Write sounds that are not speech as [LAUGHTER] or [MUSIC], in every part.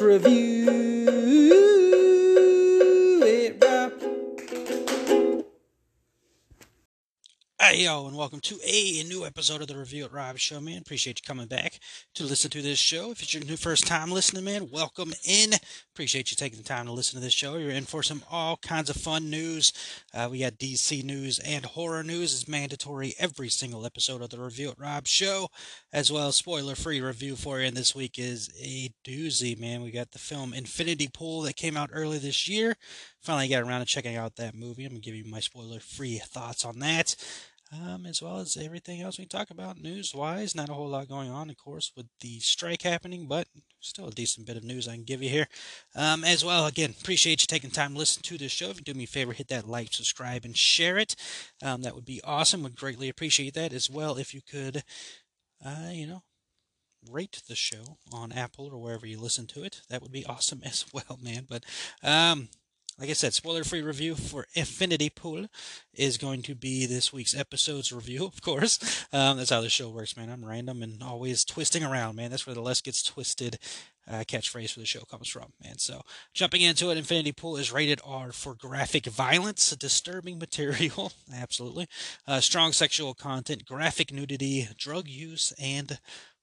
Review It Rob. Hey yo, and welcome to a new episode of the Review It Rob Show, man. Appreciate you coming back to listen to this show. If it's your new first time listening, man, welcome in. Appreciate you taking the time to listen to this show. You're in for some all kinds of fun news. Uh, we got DC news and horror news is mandatory every single episode of the Review It Rob Show, as well as spoiler-free review for you. And this week is a doozy, man. We got the film Infinity Pool that came out early this year. Finally got around to checking out that movie. I'm gonna give you my spoiler-free thoughts on that um, as well as everything else we talk about news wise. Not a whole lot going on, of course, with the strike happening, but still a decent bit of news I can give you here. Um, as well, again, appreciate you taking time to listen to this show. If you do me a favor, hit that like, subscribe, and share it. Um, that would be awesome. Would greatly appreciate that as well. If you could, uh, you know, rate the show on Apple or wherever you listen to it, that would be awesome [LAUGHS] as well, man. But um, like I said, spoiler free review for Infinity Pool is going to be this week's episode's review, [LAUGHS] of course. Um, that's how the show works, man. I'm random and always twisting around, man. That's where the less gets twisted uh, catchphrase for the show comes from, man. So, jumping into it, Infinity Pool is rated R for graphic violence, disturbing [LAUGHS] material, absolutely, uh, strong sexual content, graphic nudity, drug use, and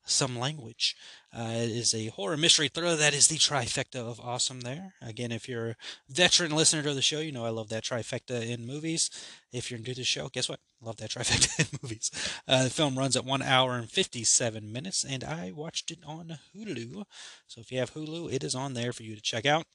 some language. Uh, it is a horror mystery thriller that is the trifecta of awesome there. Again, if you're a veteran listener to the show, you know I love that trifecta in movies. If you're new to the show, guess what? Love that [LAUGHS] trifecta in movies. Uh, the film runs at 1 hour and 57 minutes, and I watched it on Hulu. So if you have Hulu, it is on there for you to check out.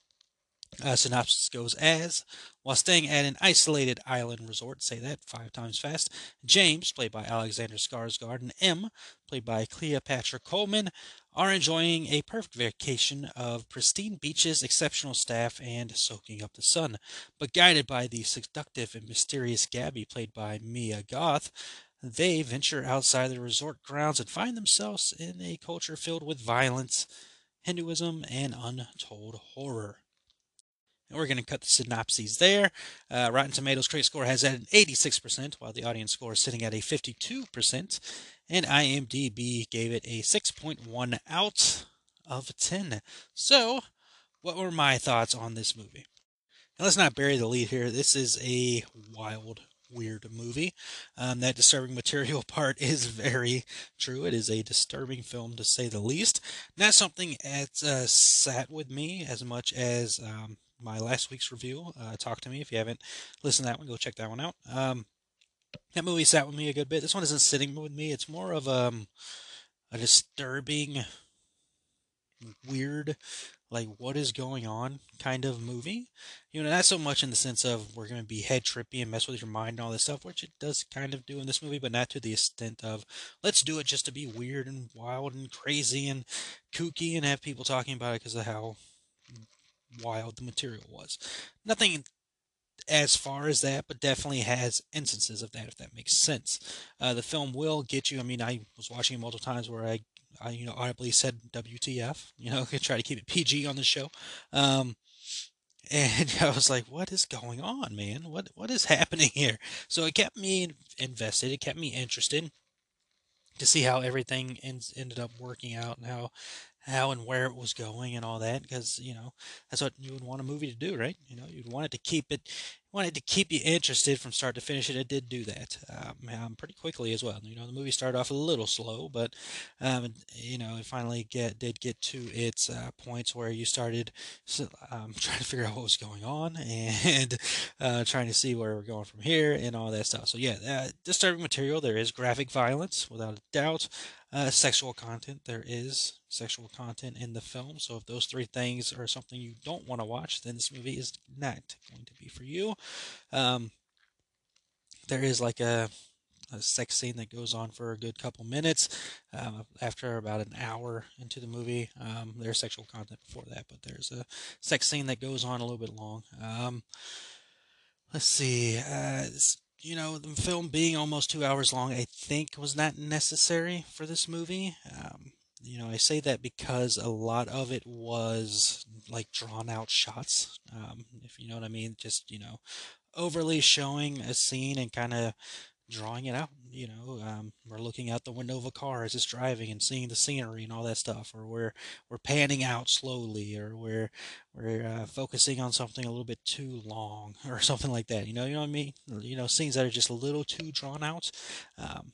Uh, synopsis goes as while staying at an isolated island resort, say that five times fast, James, played by Alexander Skarsgård, and M, played by Cleopatra Coleman, are enjoying a perfect vacation of pristine beaches, exceptional staff, and soaking up the sun. But guided by the seductive and mysterious Gabby, played by Mia Goth, they venture outside the resort grounds and find themselves in a culture filled with violence, hedonism, and untold horror. And we're going to cut the synopses there. Uh, Rotten Tomatoes critic score has at an 86%, while the audience score is sitting at a 52%. And IMDb gave it a 6.1 out of 10. So, what were my thoughts on this movie? Now, let's not bury the lead here. This is a wild, weird movie. Um, that disturbing [LAUGHS] material part is very true. It is a disturbing film to say the least. Not something that uh, sat with me as much as um, my last week's review. Uh, Talk to me if you haven't listened to that one. Go check that one out. Um, that movie sat with me a good bit. This one isn't sitting with me. It's more of um, a disturbing, weird, like what is going on kind of movie. You know, not so much in the sense of we're going to be head trippy and mess with your mind and all this stuff, which it does kind of do in this movie, but not to the extent of let's do it just to be weird and wild and crazy and kooky and have people talking about it because of how wild the material was. Nothing as far as that, but definitely has instances of that, if that makes sense. Uh, the film will get you. I mean, I was watching it multiple times where I, I you know, audibly said WTF, you know, [LAUGHS] try to keep it PG on the show. Um, [LAUGHS] and I was like, "What is going on, man? What what is [LAUGHS] happening here?" So it kept me invested. It kept me interested to see how everything ended up working out and how how and where it was going and all that because you know that's what you would want a movie to do right you know you'd want it to keep it wanted to keep you interested from start to finish and it did do that um, um, pretty quickly as well. You know the movie started off a little slow but um, you know it finally get did get to its uh, points where you started um, [LAUGHS] trying to figure out what was going on and [LAUGHS] uh, trying to see where we're going from here and all that stuff. So yeah uh, disturbing material there is graphic violence without a doubt uh, sexual content. There is sexual content in the film. So if those three things are something you don't want to watch, then this movie is not going to be for you. Um, there is like a a sex scene that goes on for a good couple minutes. Um, after about an hour into the movie, um, there's sexual content before that, but there's a sex scene that goes on a little bit long. Um, let's see. Uh, you know, the film being almost two hours long, I think was not necessary for this movie. Um, you know, I say that because a lot of it was like drawn out shots, um, if you know what I mean. Just, you know, overly showing a scene and kind of drawing it out. You know, um, we're looking out the window of a car as it's driving and seeing the scenery and all that stuff, or we're we're panning out slowly, or we're we're uh, focusing on something a little bit too long, [LAUGHS] or something like that. You know, you know what I mean? You know, scenes that are just a little too drawn out. Um,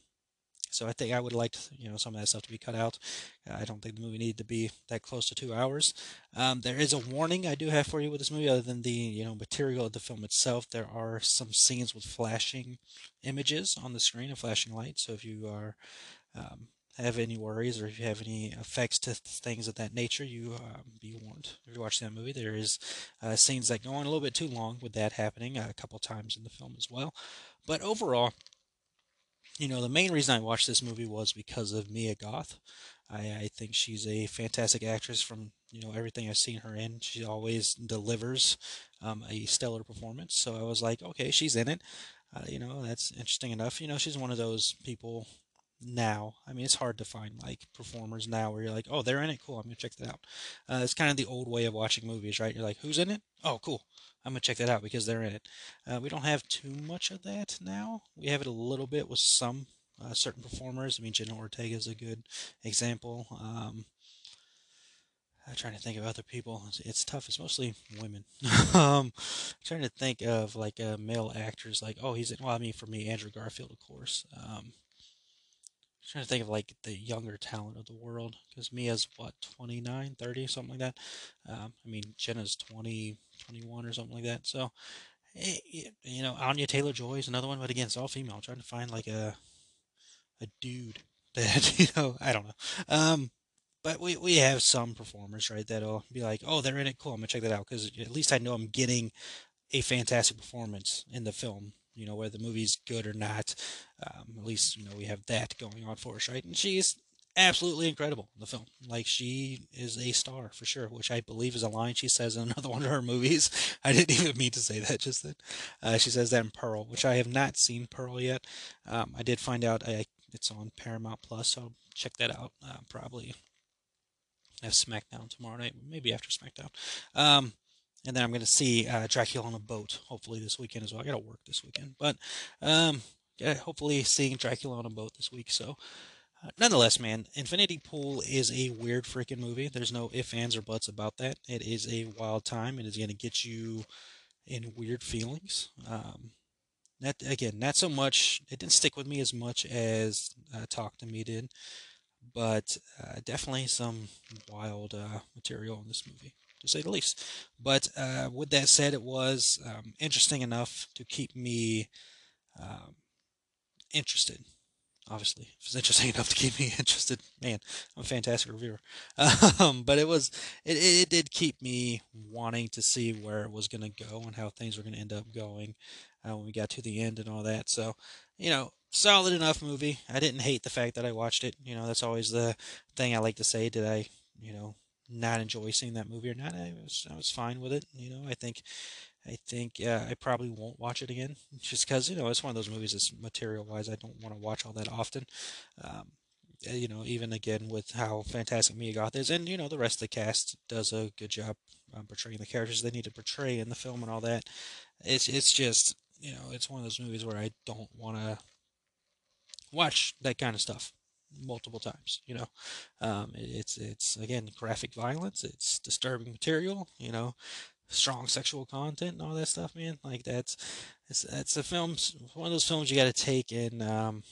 so I think I would like to, you know some of that stuff to be cut out. I don't think the movie needed to be that close to two hours. Um, there is a warning I do have for you with this movie, other than the you know material of the film itself. There are some scenes with flashing images on the screen and flashing lights. So if you are um, have any worries or if you have any effects to things of that nature, you uh, be warned. If you're watching that movie, there is uh, scenes that go on a little bit too long with that happening uh, a couple times in the film as well. But overall, you know, the main reason I watched this movie was because of Mia Goth. I, I think she's a fantastic actress from you know everything I've seen her in. She always delivers um, a stellar performance. So I was like, okay, she's in it. Uh, you know, that's interesting enough. You know, she's one of those people now. I mean, it's hard to find like performers now where you're like, oh, they're in it. Cool, I'm gonna check that out. Uh, it's kind of the old way of watching movies, right? You're like, who's in it? Oh, cool. I'm gonna check that out because they're in it. Uh, we don't have too much of that now. We have it a little bit with some uh, certain performers. I mean, Jenna Ortega is a good example. Um, I'm trying to think of other people. It's, it's tough. It's mostly women. [LAUGHS] um, trying to think of like uh, male actors. Like, oh, he's in. Well, I mean, for me, Andrew Garfield, of course. Um, trying to think of like the younger talent of the world because Mia's what 29 30 something like that? Um, I mean Jenna's 20 21 or something like that so eh, you know Anya Taylor Joy is another one but again it's all female. I'm trying to find like a a dude [LAUGHS] that you know I don't know. Um but we, we have some performers right that'll be like oh they're in it. Cool I'm gonna check that out because at least I know I'm getting a fantastic performance in the film you know, whether the movie's good or not. Um, at least, you know, we have that going on for us, right? And she's absolutely incredible in the film. Like, she is a star for sure, which I believe is a line she says in [LAUGHS] another one of her movies. I didn't even mean to say that just then. Uh, she says that in Pearl, which I have not seen Pearl yet. Um, I did find out I, it's on Paramount Plus, so I'll check that out uh, probably. have SmackDown tomorrow night, maybe after SmackDown. Um, and then I'm going to see uh, Dracula on a boat hopefully this weekend as well. I got to work this weekend, but um, yeah, hopefully seeing Dracula on a boat this week. So, uh, nonetheless, man, Infinity Pool is a weird freaking movie. There's no ifs, ands, or buts about that. It is a wild time. And It is going to get you in weird feelings. Um, that again, not so much. It didn't stick with me as much as uh, Talk to Me did, but uh, definitely some wild uh, material in this movie to say the least. But uh, with that said, it was um, interesting enough to keep me um, interested. Obviously, it was interesting [LAUGHS] enough to keep me [LAUGHS] interested. Man, I'm a fantastic reviewer. [LAUGHS] Um, but it was, it, it did keep me wanting to see where it was going to go and how things were going to end up going uh, when we got to the end and all that. So, you know, solid enough movie. I didn't hate the fact that I watched it. You know, that's always the thing I like to say. Did I, you know, not enjoy seeing that movie or not. I was I was fine with it. You know, I think I think uh, I probably won't watch it again [LAUGHS] just because you know it's one of those movies that's material wise I don't want to watch all that often. Um, uh, you know, even again with how fantastic Mia Goth is, and you know the rest of the cast does a good job um, portraying the characters they need to portray in the film and all that. It's it's just you know it's one of those movies where I don't want to watch that kind of stuff multiple times. You know, um, it's it's again graphic violence. It's disturbing material. You know, strong sexual content and all that stuff. Man, like that's it's that's a film. One of those films you got to take in. Um,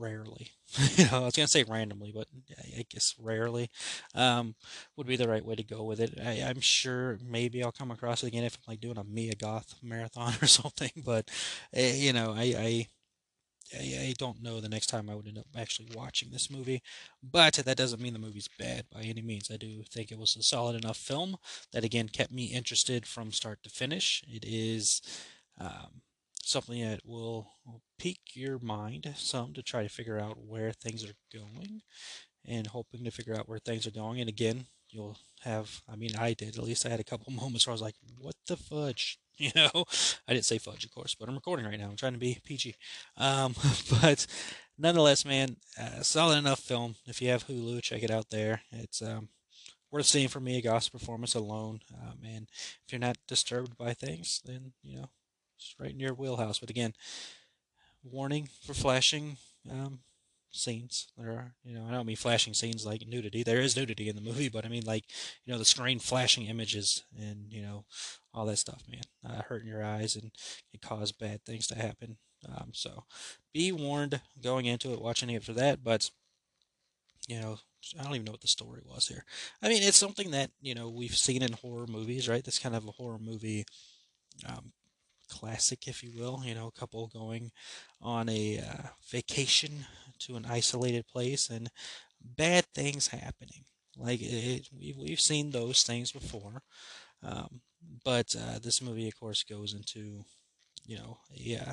rarely. [LAUGHS] you know, I was gonna say randomly, but I guess rarely um, would be the right way to go with it. I, am sure maybe I'll come across it again if I'm like doing a Mia Goth marathon [LAUGHS] or something. But uh, you know, I, I I, I, don't know the next time I would end up actually watching this movie, but that doesn't mean the movie's bad by any means. I do think it was a solid enough film that again kept me interested from start to finish. It is um, something that will, will pique your mind some to try to figure out where things are going and hoping to figure out where things are going. And again, you'll have, I mean, I did, at least I had a couple [LAUGHS] moments where I was like, what the fudge? [LAUGHS] You know, I didn't say fudge, of course, but I'm recording right now. I'm trying to be PG. Um, [LAUGHS] but nonetheless, man, uh, solid enough film. If you have Hulu, check it out there. It's um, worth seeing for me, Goth's performance alone. Um, and if you're not disturbed by things, then, you know, it's right in your wheelhouse. But again, warning for flashing um, scenes. There are, you know, I don't mean flashing scenes like nudity. There is nudity in the movie, but I mean like, you know, the screen flashing images and you know, all that stuff, man, uh, hurting your eyes and it cause bad things to happen. Um, so, be warned going into it, watching it for that. But you know, I don't even know what the story was here. I mean, it's something that you know we've seen in horror movies, right? That's kind of a horror movie um, classic, if you will. You know, a couple going on a uh, vacation to an isolated place and bad things happening. Like it, we've we've seen those things before, um, but uh, this movie, of course, goes into you know a uh,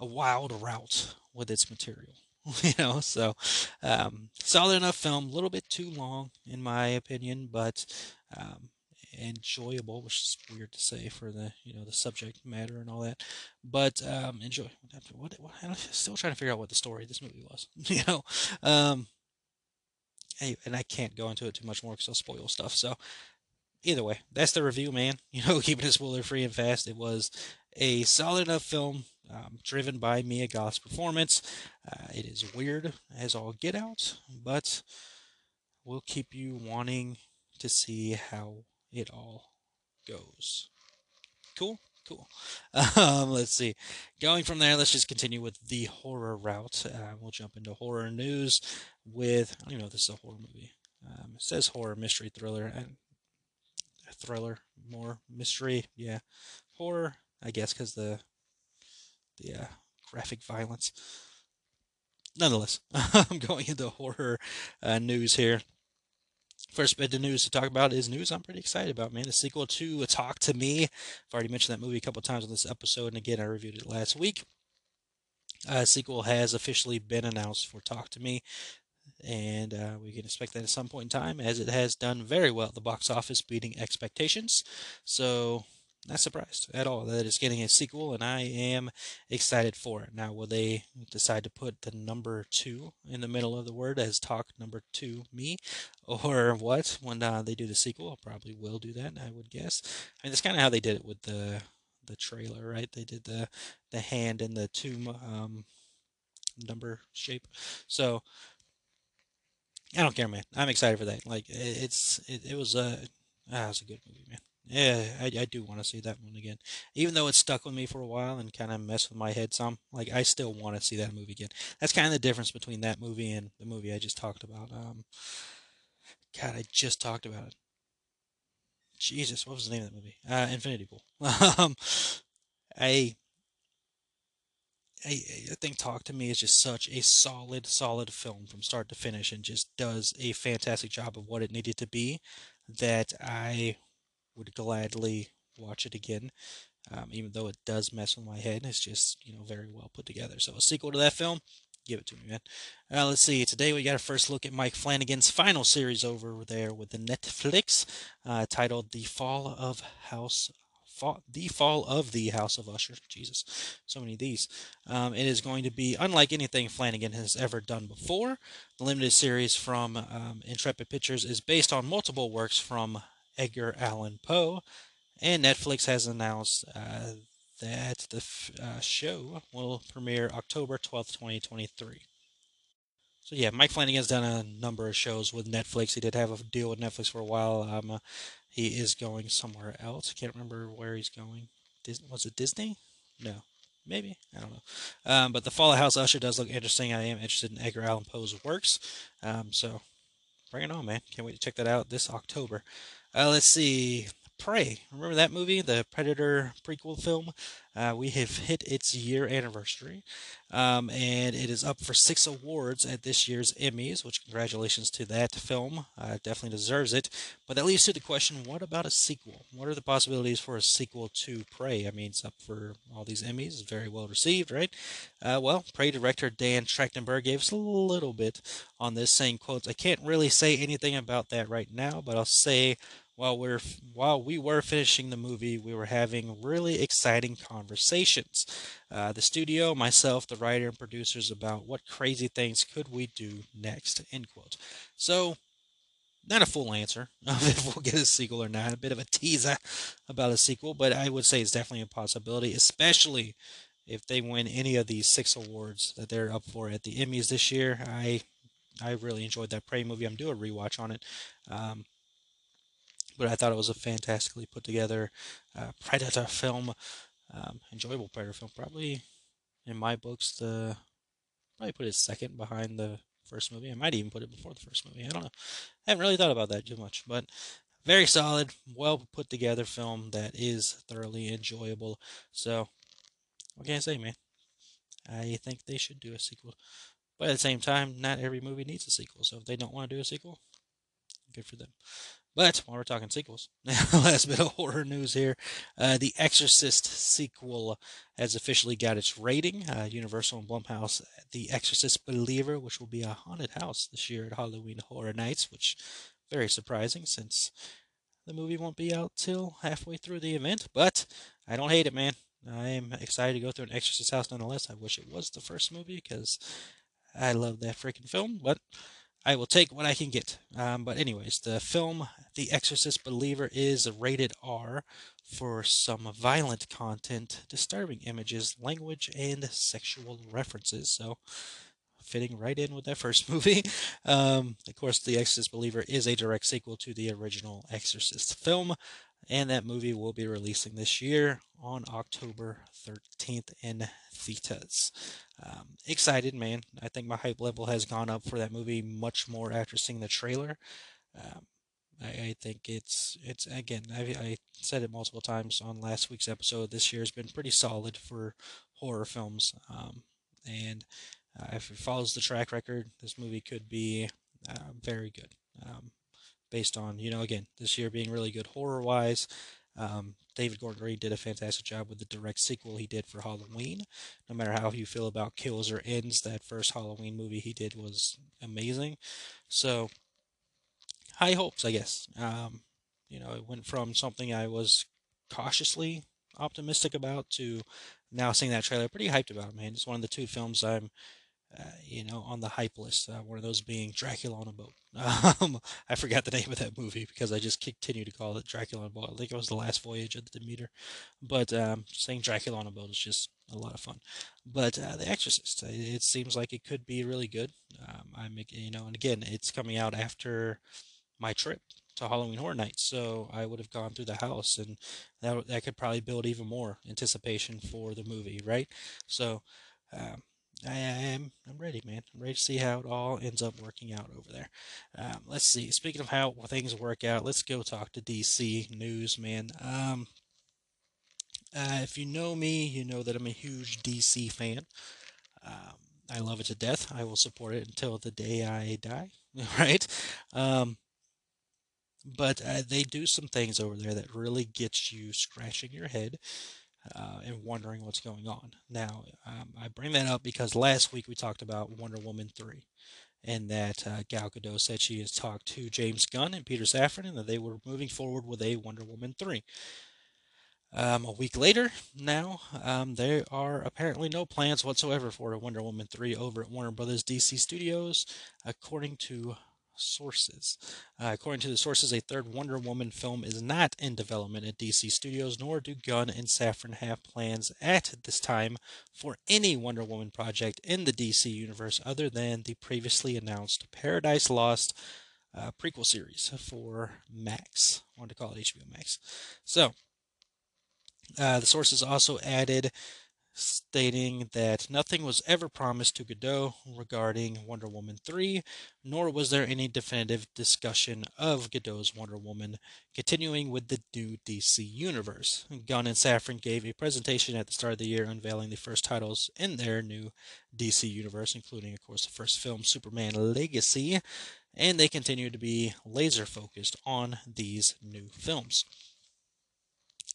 a wild route with its material. [LAUGHS] you know, so um, solid enough film. A little bit too long, in my opinion, but um, enjoyable, which is weird to say for the you know the subject matter and all that. But um, enjoy. What, what, I'm still trying to figure out what the story of this movie was. [LAUGHS] you know, um, and I can't go into it too much more because I'll spoil stuff. So either way, that's the review, man. [LAUGHS] You know, keeping it spoiler free and fast. It was a solid enough film, um, driven by Mia Goth's performance. Uh, it is weird as all get out, but will keep you wanting to see how it all goes. Cool, cool. [LAUGHS] Um, let's see. Going from there, let's just continue with the horror route. Uh, we'll jump into horror news with I don't even know if this is a horror movie. Um, it says horror mystery thriller and thriller more mystery. Yeah, horror. I guess because the the uh, graphic violence. Nonetheless, [LAUGHS] I'm going into horror uh, news here. First bit of news to talk about is news I'm pretty excited about, man. The sequel to Talk to Me. I've already mentioned that movie a couple times on this episode, and again, I reviewed it last week. Uh, sequel has officially been announced for Talk to Me, and uh, we can expect that at some point in time, as it has done very well at the box office, beating expectations. So not surprised at all that it's getting a sequel, and I am excited for it. Now, will they decide to put the number two in the middle of the word as talk number two me, or what? When uh, they do the sequel, probably will do that. I would guess. I mean, that's kind of how they did it with the the trailer, right? They did the the hand and the two um, number shape. So I don't care, man. I'm excited for that. Like it's it, it was a ah, it was a good movie, man. Yeah, I, I do want to see that one again. Even though it stuck with me for a while and kind of messed with my head some, like I still want to see that movie again. That's kind of the difference between that movie and the movie I just talked about. Um, God, I just talked about it. Jesus, what was the name of that movie? Uh, Infinity Pool. [LAUGHS] um, I, I, I think Talk to Me is just such a solid, solid film from start to finish, and just does a fantastic job of what it needed to be. That I would gladly watch it again. Um, even though it does mess with my head, it's just you know very well put together. So a sequel to that film, give it to me, man. Uh, let's see. Today we got a first look at Mike Flanagan's final series over there with the Netflix, uh, titled "The Fall of House." The Fall of the House of Usher. Jesus, so many of these. Um, it is going to be unlike anything Flanagan has ever done before. The limited series from um, Intrepid Pictures is based on multiple works from Edgar Allan Poe. And Netflix has announced uh, that the uh, show will premiere October 12th, 2023. So yeah, Mike Flanagan's done a number of shows with Netflix. He did have a deal with Netflix for a while. Um, uh, he is going somewhere else. I can't remember where he's going. Disney, was it Disney? No, maybe I don't know. Um, but the Fall of House Usher does look interesting. I am interested in Edgar Allan Poe's works. Um, so bring it on, man! Can't wait to check that out this October. Uh, let's see. Prey. Remember that movie, the Predator prequel film? Uh, we have hit its year anniversary, um, and it is up for six awards at this year's Emmys. Which congratulations to that film. Uh, definitely deserves it. But that leads to the question: What about a sequel? What are the possibilities for a sequel to Prey? I mean, it's up for all these Emmys. It's very well received, right? Uh, well, Prey director Dan Trachtenberg gave us a little bit on this, saying, "quotes I can't really say anything about that right now, but I'll say." While we're while we were finishing the movie, we were having really exciting conversations. Uh, the studio, myself, the writer, and producers about what crazy things could we do next. End quote. So, not a full answer [LAUGHS] of if we'll get a sequel or not. A bit of a teaser about a sequel, but I would say it's definitely a possibility, especially if they win any of these six awards that they're up for at the Emmys this year. I I really enjoyed that Prey movie. I'm doing a rewatch on it. Um, but I thought it was a fantastically put together uh, Predator film, um, enjoyable Predator film. Probably in my books, the probably put it second behind the first movie. I might even put it before the first movie. I don't know. I haven't really thought about that too much, but very solid, well put together film that is thoroughly enjoyable. So, what can I say, man? I think they should do a sequel. But at the same time, not every movie needs a sequel. So if they don't want to do a sequel, good for them. But while we're talking sequels, [LAUGHS] last bit of horror news here. Uh, the Exorcist sequel has officially got its rating. Uh, Universal and Blumhouse, The Exorcist Believer, which will be a haunted house this year at Halloween Horror Nights, which very surprising since the movie won't be out till halfway through the event. But I don't hate it, man. I am excited to go through an Exorcist house nonetheless. I wish it was the first movie because I love that freaking film, but I will take what I can get. Um, but anyways, the film The Exorcist Believer is rated R for some violent content, disturbing images, language, and sexual references. So fitting right in with that first [LAUGHS] movie. Um, of course, The Exorcist Believer is a direct sequel to the original Exorcist film, and that movie will be releasing this year on October 13th in theaters. Um, excited, man. I think my hype level has gone up for that movie much more after seeing the trailer. Um, I, I, think it's it's again. I, I said it multiple times on last week's episode. This year has been pretty solid for horror films, um, and uh, if it follows the track record, this movie could be uh, very good. Um, based on you know again this year being really good horror wise. Um, David Gordon Green did a fantastic job with the direct sequel he did for Halloween. No matter how you feel about Kills or Ends, that first Halloween movie he did was amazing. So, high hopes, I guess. Um, you know, it went from something I was cautiously optimistic about to now seeing that trailer. Pretty hyped about it, man. It's one of the two films I'm you know, on the hype list. Uh, one of those being Dracula on a boat. [LAUGHS] Um, I forgot the name of that movie because I just continue to call it Dracula on a boat. I think it was the last voyage of the Demeter. But um, saying Dracula on a boat is just a lot of fun. But uh, The Exorcist, uh, it seems like it could be really good. Um, I'm, you know, and again, it's coming out after my trip to Halloween Horror Nights, so I would have gone through the house, and that that could probably build even more anticipation for the movie, right? So. Um, I am. I'm ready, man. I'm ready to see how it all ends up working out over there. Um, let's see. Speaking of how things work out, let's go talk to DC news, man. Um, uh, if you know me, you know that I'm a huge DC fan. Um, I love it to death. I will support it until the day I die, [LAUGHS] right? Um, but uh, they do some things over there that really gets you scratching your head uh, and wondering what's going on. Now, um, I bring that up because last week we talked about Wonder Woman 3 and that uh, Gal Gadot said she has talked to James Gunn and Peter Safran and that they were moving forward with a Wonder Woman 3. Um, a week later, now, um, there are apparently no plans whatsoever for a Wonder Woman 3 over at Warner Brothers DC Studios, according to sources. Uh, according to the sources, a third Wonder Woman film is not in development at DC Studios, nor do Gunn and Safran have plans at this time for any Wonder Woman project in the DC universe other than the previously announced Paradise Lost uh, prequel series for Max. I wanted to call it HBO Max. So, uh, the sources also added stating that nothing was ever promised to Gadot regarding Wonder Woman 3, nor was there any definitive discussion of Gadot's Wonder Woman continuing with the new DC universe. Gunn and Safran gave a presentation at the start of the year unveiling the first titles in their new DC universe, including, of course, the first film, Superman Legacy, and they continue to be laser focused on these new films.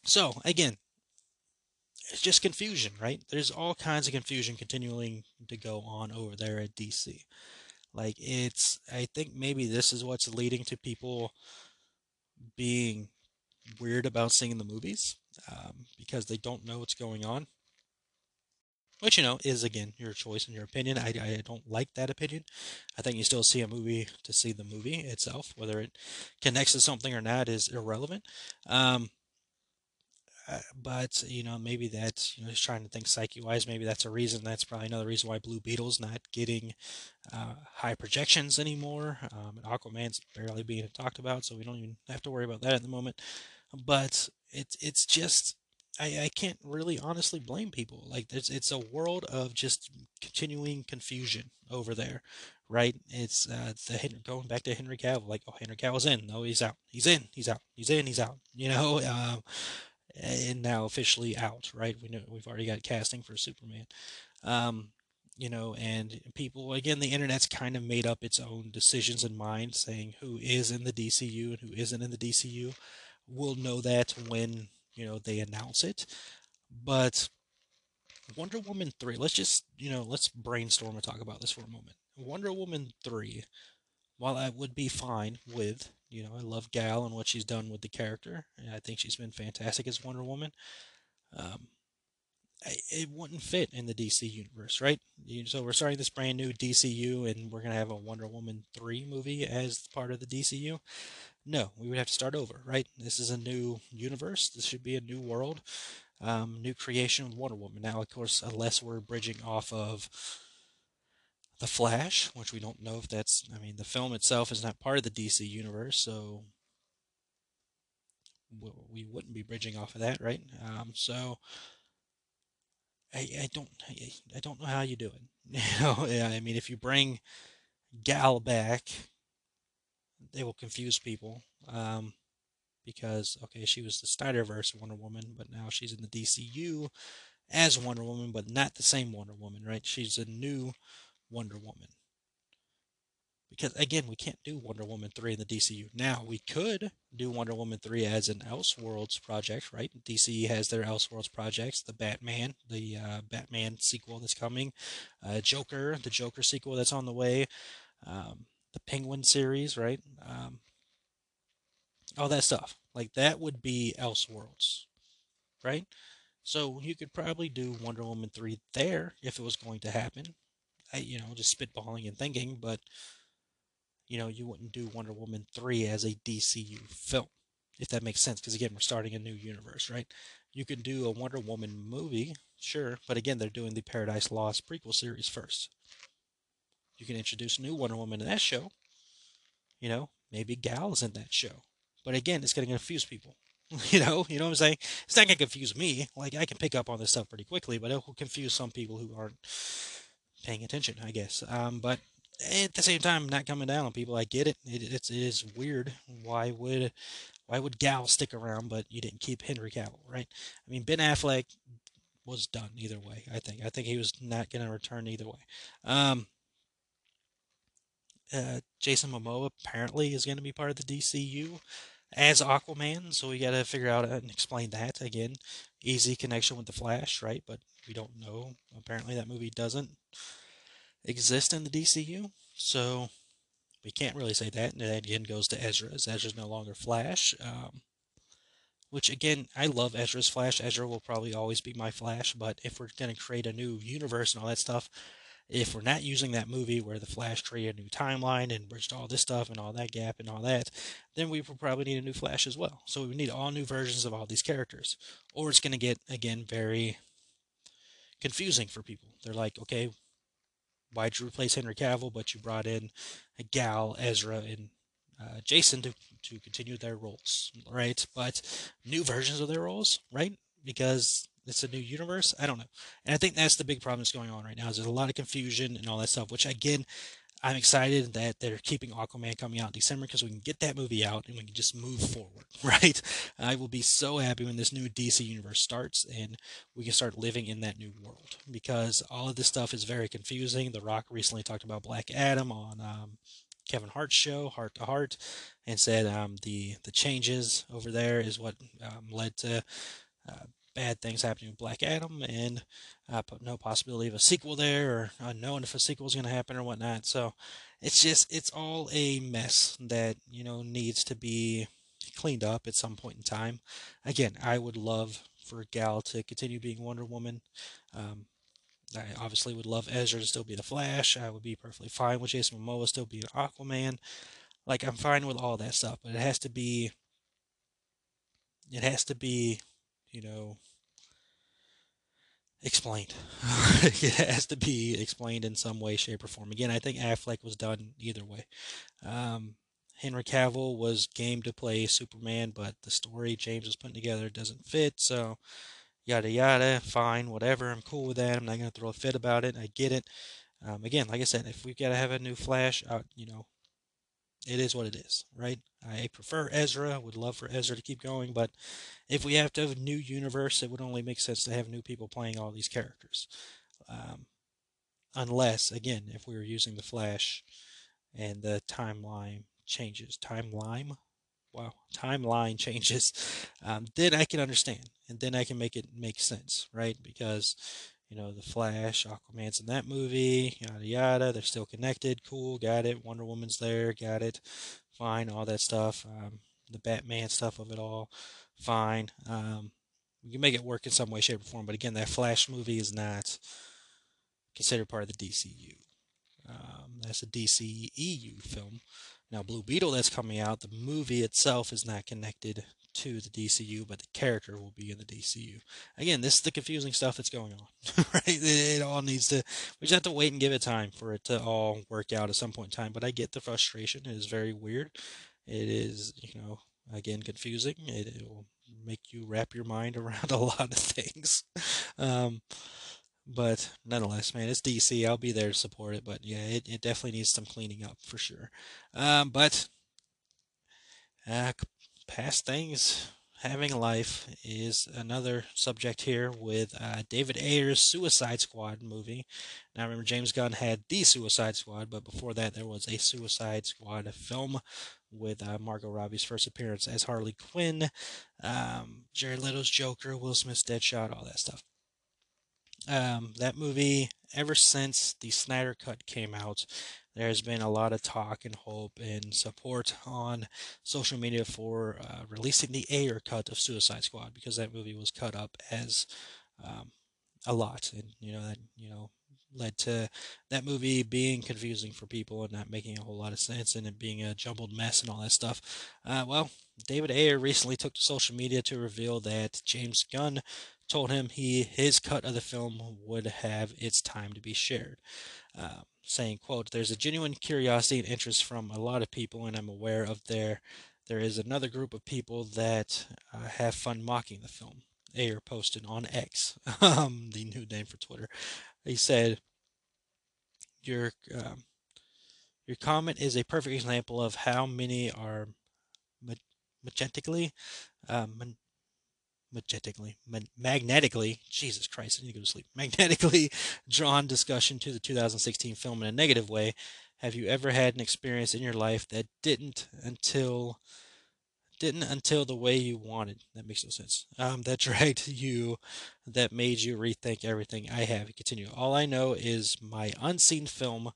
So, again, it's just confusion, right? There's all kinds of confusion continuing to go on over there at DC. Like it's I think maybe this is what's leading to people being weird about seeing the movies um, because they don't know what's going on. Which you know is again your choice and your opinion. I, I don't like that opinion. I think you still see a movie to see the movie itself. Whether it connects to something or not is irrelevant. Um, but you know maybe that's you know just trying to think psyche wise maybe that's a reason that's probably another reason why blue beetle's not getting uh, high projections anymore um, and aquaman's barely being talked about so we don't even have to worry about that at the moment. But it's it's just I, I can't really honestly blame people. Like there's it's a world of just continuing confusion over there right? It's uh the going back to henry cavill like oh henry cavill's in. No he's out. He's in. He's out. He's in. He's out. You know? [LAUGHS] Um and now officially out, right? We know we've already got casting for Superman. Um, you know, and people again, the internet's kind of made up its own decisions in mind, saying who is in the DCU and who isn't in the DCU. We'll know that when you know they announce it. But Wonder Woman three, let's just you know let's brainstorm and talk about this for a moment. Wonder Woman three, while I would be fine with you know, I love Gal and what she's done with the character. I think she's been fantastic as Wonder Woman. Um, it wouldn't fit in the DC universe, right? So we're starting this brand new DCU, and we're gonna have a Wonder Woman three movie as part of the DCU. No, we would have to start over, right? This is a new universe. This should be a new world, um, new creation with Wonder Woman. Now, of course, unless we're bridging off of the Flash, which we don't know if that's. I mean, the film itself is not part of the DC universe, so we wouldn't be bridging off of that, right? Um, so I, I don't I don't know how you do it. [LAUGHS] You know, yeah, I mean, if you bring Gal back, they will confuse people. Um, because okay, she was the Snyderverse Wonder Woman, but now she's in the DCU as Wonder Woman, but not the same Wonder Woman, right? She's a new Wonder Woman. Because again, we can't do Wonder Woman 3 in the DCU. Now, we could do Wonder Woman 3 as an Elseworlds project, right? DC has their Elseworlds projects, the Batman, the uh, Batman sequel that's coming, uh, Joker, the Joker sequel that's on the way, um, the Penguin series, right? Um, all that stuff. Like that would be Elseworlds, right? So you could probably do Wonder Woman 3 there if it was going to happen you know, just spitballing and thinking, but you know, you wouldn't do Wonder Woman 3 as a DCU film, if that makes sense, because again, we're starting a new universe, right? You can do a Wonder Woman movie, sure, but again, they're doing the Paradise Lost prequel series first. You can introduce new Wonder Woman in that show. You know, maybe Gal is in that show. But again, it's going to confuse people. [LAUGHS] you know, you know what I'm saying? It's not going to confuse me. Like I can pick up on this stuff pretty quickly, but it will confuse some people who aren't paying attention, I guess. Um, but at the same time, not coming down on people. I get it. it it's it is weird. Why would why would Gal stick around, but you didn't keep Henry Cavill, right? I mean, Ben Affleck was done either way. I think. I think he was not going to return either way. Um, uh, Jason Momoa apparently is going to be part of the DCU as Aquaman, so we got to figure out and explain that again. Easy connection with the Flash, right? But we don't know. Apparently, that movie doesn't exist in the DCU, so we can't really say that. And that again goes to Ezra, as Ezra's no longer Flash. Um, which again, I love Ezra's Flash. Ezra will probably always be my Flash, but if we're going to create a new universe and all that stuff, if we're not using that movie where the Flash created a new timeline and bridged all this stuff and all that gap and all that, then we will probably need a new Flash as well. So we need all new versions of all these characters, or it's going to get again very confusing for people. They're like, okay, why'd you replace Henry Cavill, but you brought in Gal, Ezra, and uh, Jason to to continue their roles, right? But new versions of their roles, right? Because it's a new universe. I don't know, and I think that's the big problem that's going on right now. Is there's a lot of confusion and all that stuff. Which again, I'm excited that they're keeping Aquaman coming out in December because we can get that movie out and we can just move forward, [LAUGHS] right? I will be so happy when this new DC universe starts and we can start living in that new world because all of this stuff is very confusing. The Rock recently talked about Black Adam on um, Kevin Hart's show, Hart to Heart, and said um, the the changes over there is what um, led to uh, bad things happening with Black Adam, and uh, no possibility of a sequel there, or unknown if a sequel is going to happen or whatnot. So it's just it's all a mess that you know needs to be cleaned up at some point in time. Again, I would love for Gal to continue being Wonder Woman. Um, I obviously would love Ezra to still be the Flash. I would be perfectly fine with Jason Momoa still being Aquaman. Like I'm fine with all that stuff, but it has to be. It has to be, you know, explained. [LAUGHS] it has to be explained in some way, shape, or form. Again, I think Affleck was done either way. Um, Henry Cavill was game to play Superman, but the story James was putting together doesn't fit. So yada yada, fine, whatever. I'm cool with that. I'm not gonna throw a fit about it. I get it. Um, again, like I said, if we've got to have a new Flash, uh, you know, it is what it is, right? I prefer Ezra. Would love for Ezra to keep going, but if we have to have a new universe, it would only make sense to have new people playing all these characters. Um, unless, again, if we were using the Flash and the timeline changes, timeline, wow, timeline [LAUGHS] changes, um, then I can understand and then I can make it make sense, right? Because you know the Flash, Aquaman's in that movie, yada yada. They're still connected. Cool, got it. Wonder Woman's there, got it. Fine, all that stuff. Um, the Batman stuff of it all, fine. Um, you make it work in some way, shape, or form. But again, that Flash movie is not considered part of the DCU. Um, that's a DCEU film. Now, Blue Beetle that's coming out, the movie itself is not connected to the DCU, but the character will be in the DCU. Again, this is the confusing stuff that's going on, [LAUGHS] right? It, it, all needs to, we just have to wait and give it time for it to all work out at some point in time. But I get the frustration. It is very weird. It is, you know, again, confusing. It, it will make you wrap your mind [LAUGHS] around a lot of things. Um, but nonetheless, man, it's DC. I'll be there to support it. But yeah, it, it definitely needs some cleaning up for sure. Um, but uh, past things having life is another subject here with uh, David Ayer's Suicide Squad movie. Now, remember, James Gunn had The Suicide Squad, but before that, there was a Suicide Squad film with uh, Margot Robbie's first appearance as Harley Quinn, um, Jared Leto's Joker, Will Smith's Deadshot, all that stuff. Um, that movie, ever since the Snyder Cut came out, there's been a lot of talk and hope and support on social media for uh, releasing the Ayer cut of Suicide Squad because that movie was cut up as um, a lot, and you know that you know led to that movie being confusing for people and not making a whole lot of sense and it being a jumbled mess and all that stuff. Uh, well, David Ayer recently took to social media to reveal that James Gunn told him he his cut of the film would have its time to be shared. Uh, saying, "quote There's a genuine curiosity and interest from a lot of people, and I'm aware of there. There is another group of people that uh, have fun mocking the film." Ayer posted on X, [LAUGHS] um, the new name for Twitter. He said, "Your um, your comment is a perfect example of how many are magentically um, magnetically, magnetically, Jesus Christ, I need to go to sleep, [LAUGHS] magnetically drawn discussion to the 2016 film in a negative way. Have you ever had an experience in your life that didn't until didn't until the way you wanted? That makes no sense. Um, that [LAUGHS] dragged you, that made you rethink everything I have. Continue. All I know is my unseen film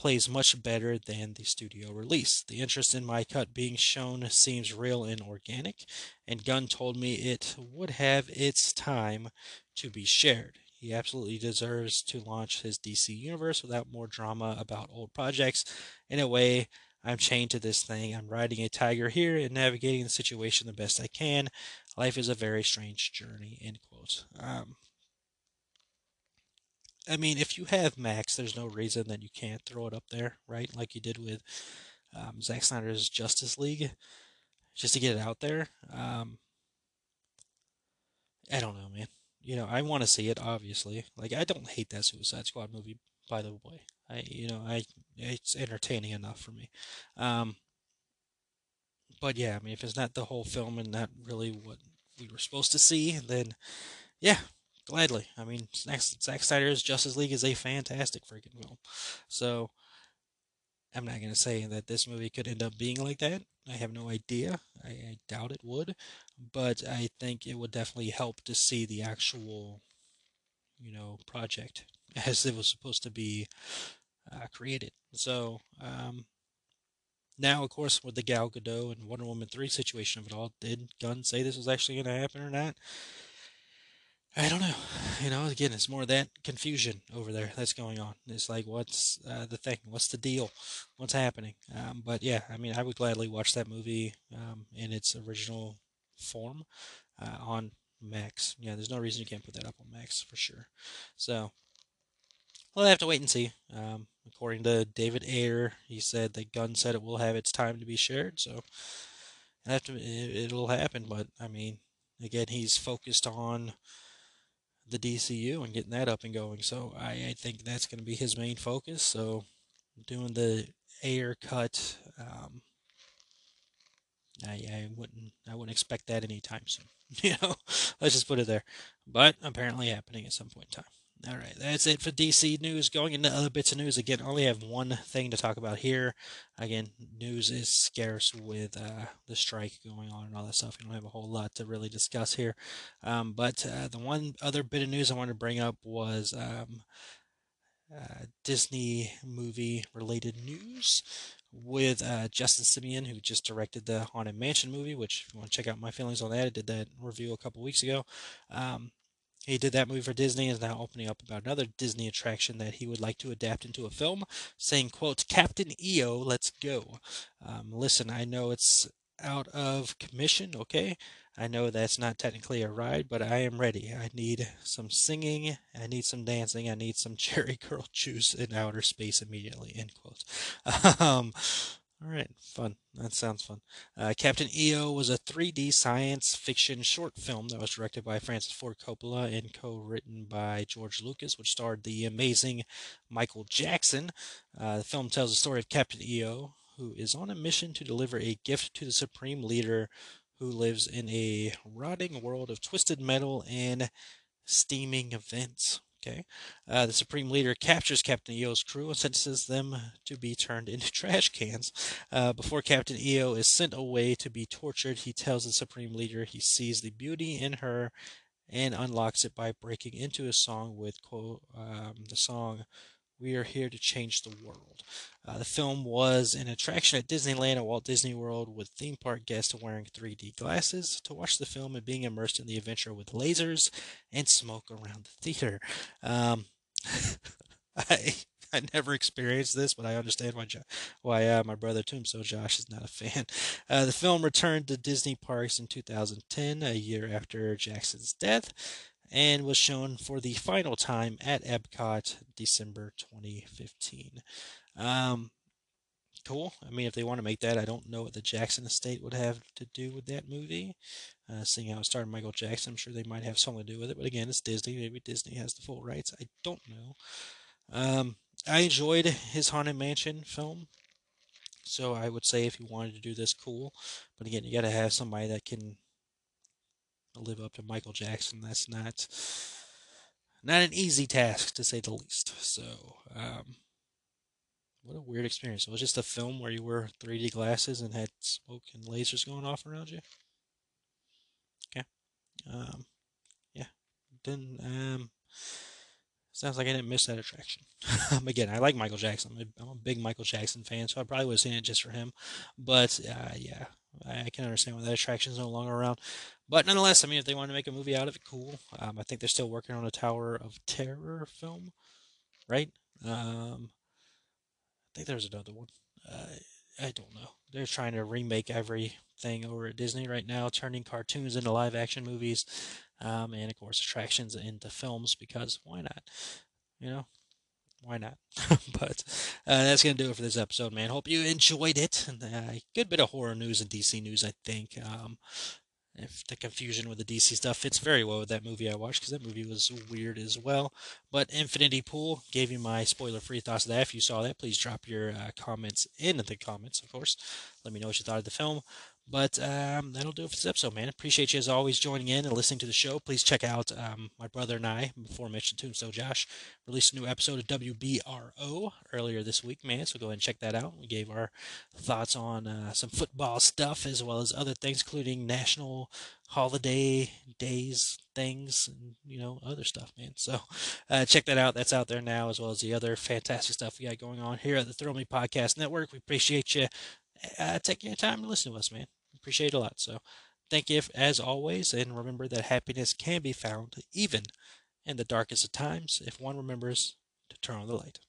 plays much better than the studio release. The interest in my cut being shown seems real and organic, and Gunn told me it would have its time to be shared. He absolutely deserves to launch his DC universe without more drama about old projects. In a way, I'm chained to this thing. I'm riding a tiger here and navigating the situation the best I can. Life is a very strange journey. End quote. Um, I mean, if you have Max, there's no reason that you can't throw it up there, right? Like you did with um, Zack Snyder's Justice League, just to get it out there. Um, I don't know, man. you know, I want to see it. Obviously, like I don't hate that Suicide Squad movie. By the way, I you know I it's entertaining enough for me. Um, but yeah, I mean, if it's not the whole film and not really what we were supposed to see, then yeah, gladly. I mean, Zack, Snyder's Justice League is a fantastic freaking film. So I'm not going to say that this movie could end up being like that. I have no idea. I, I, doubt it would. But I think it would definitely help to see the actual, you know, project [LAUGHS] as it was supposed to be uh, created. So, um, now, of course, with the Gal Gadot and Wonder Woman 3 situation of it all, did Gunn say this was actually going to happen or not? I don't know. You know, again, it's more of that confusion over there that's going on. It's like, what's uh, the thing? What's the deal? What's happening? Um, but yeah, I mean, I would gladly watch that movie um, in its original form uh, on Max. Yeah, there's no reason you can't put that up on Max for sure. So we'll have to wait and see. Um, according to David Ayer, he said that Gunn said it will have its time to be shared. So it, it'll happen. But I mean, again, he's focused on the DCU and getting that up and going. So I, I think that's going to be his main focus. So doing the Ayer cut, um, I, I wouldn't I wouldn't expect that anytime soon. [LAUGHS] you know, let's just put it there. But apparently happening at some point in time. All right, that's it for DC news. Going into other bits of news again, only have one thing to talk about here. Again, news is scarce with uh, the strike going on and all that stuff. We don't have a whole lot to really discuss here. Um, but uh, the one other bit of news I wanted to bring up was um, uh, Disney movie related news with uh, Justin Simien, who just directed the Haunted Mansion movie, which if you want to check out my feelings on that, I did that review a couple weeks ago. Um, he did that movie for Disney and is now opening up about another Disney attraction that he would like to adapt into a film, saying, quote, Captain EO, let's go. Um, listen, I know it's out of commission, okay? I know that's not technically a ride, but I am ready. I need some singing, I need some dancing, I need some [LAUGHS] cherry curl juice in outer space immediately, end quote. [LAUGHS] um, all right, fun. That sounds fun. Uh, Captain EO was a 3D science fiction short film that was directed by Francis Ford Coppola and co-written by George Lucas, which starred the amazing Michael Jackson. Uh, the film tells the story of Captain EO, who is on a mission to deliver a gift to the supreme leader who lives in a rotting world of twisted metal and steaming vents. Okay. Uh, the Supreme Leader captures Captain EO's crew and sentences them to be turned into [LAUGHS] trash cans. Uh, before Captain EO is sent away to be tortured, he tells the Supreme Leader he sees the beauty in her and unlocks it by breaking into a song with um, the song we are here to change the world. Uh, the film was an attraction at Disneyland at Walt Disney World with theme park guests wearing 3D glasses to watch the film and being immersed in the adventure with lasers and smoke around the theater. Um, [LAUGHS] I I never experienced this, but I understand why why uh, my brother Tombstone Josh is not a fan. [LAUGHS] Uh, the film returned to Disney parks in 2010, a year after Jackson's death and was shown for the final time at Epcot December 2015. Um, cool. I mean, if they want to make that, I don't know what the Jackson estate would have to do with that movie. Uh, seeing how it started Michael Jackson, I'm sure they might have something to do with it. But again, it's Disney. Maybe Disney has the full rights. I don't know. Um, I enjoyed his Haunted Mansion film. So I would say if you wanted to do this, cool. But again, you got to have somebody that can live up to Michael Jackson. That's not not an easy task to say the least. So, um, what a weird experience. It was just a film where you wore 3D glasses and had smoke and lasers going off around you. Okay. Um, yeah. Then um, sounds like I didn't miss that attraction. [LAUGHS] Um, again, I like Michael Jackson. I'm a big Michael Jackson fan, so I probably would have seen it just for him. But uh, yeah, I can understand why that attraction is no longer around. But nonetheless, I mean, if they want to make a movie out of it, cool. Um, I think they're still working on a Tower of Terror film, right? Um, I think there's another one. Uh, I don't know. They're trying to remake everything over at Disney right now, turning cartoons into live action movies, um, and of course attractions into films because why not? You know, why not? [LAUGHS] but uh, that's gonna do it for this episode, man. Hope you enjoyed it. And uh, good bit of horror news and DC news, I think. Um, if the confusion with the DC stuff fits very well with that movie I watched because that movie was weird as well. But Infinity Pool gave you my spoiler-free thoughts of that. If you saw that, please drop your uh, comments in the comments, of course. Let me know what you thought of the film. But um, that'll do it for this episode, man. Appreciate you as always joining in and listening to the show. Please check out um, my brother and I, before mentioned Tombstone Josh, released a new episode of WBRO earlier this week, man. So go ahead and check that out. We gave our thoughts on uh, some football stuff as well as other things, including national holiday days things and you know other stuff man so uh, check that out that's out there now as well as the other fantastic stuff we got going on here at the throw me podcast network we appreciate you uh, taking your time to listen to us man Appreciate it a lot. So thank you as always. And remember that happiness can be found even in the darkest of times if one remembers to turn on the light.